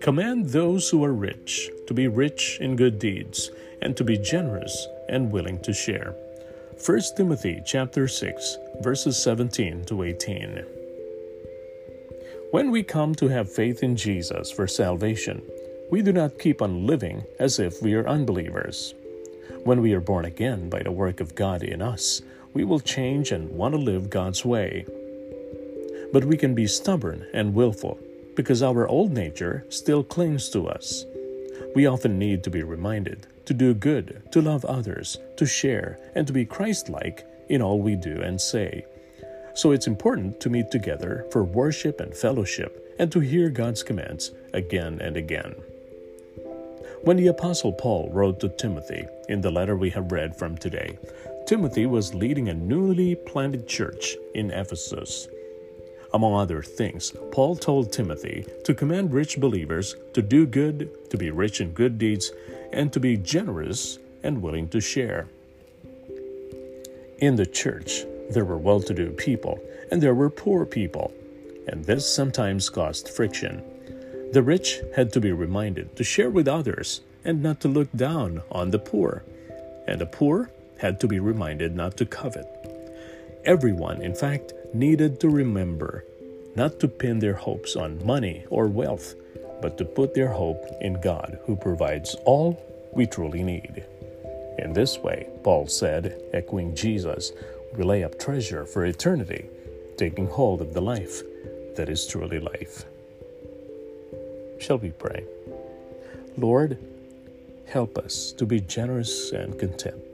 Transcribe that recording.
Command those who are rich to be rich in good deeds and to be generous and willing to share. 1 Timothy chapter 6 verses 17 to 18. When we come to have faith in Jesus for salvation, we do not keep on living as if we are unbelievers. When we are born again by the work of God in us, we will change and want to live God's way. But we can be stubborn and willful because our old nature still clings to us. We often need to be reminded to do good, to love others, to share, and to be Christ like in all we do and say. So it's important to meet together for worship and fellowship and to hear God's commands again and again. When the Apostle Paul wrote to Timothy in the letter we have read from today, Timothy was leading a newly planted church in Ephesus. Among other things, Paul told Timothy to command rich believers to do good, to be rich in good deeds, and to be generous and willing to share. In the church, there were well to do people and there were poor people, and this sometimes caused friction. The rich had to be reminded to share with others and not to look down on the poor, and the poor had to be reminded not to covet. Everyone, in fact, needed to remember not to pin their hopes on money or wealth, but to put their hope in God who provides all we truly need. In this way, Paul said, echoing Jesus, we lay up treasure for eternity, taking hold of the life that is truly life. Shall we pray? Lord, help us to be generous and content.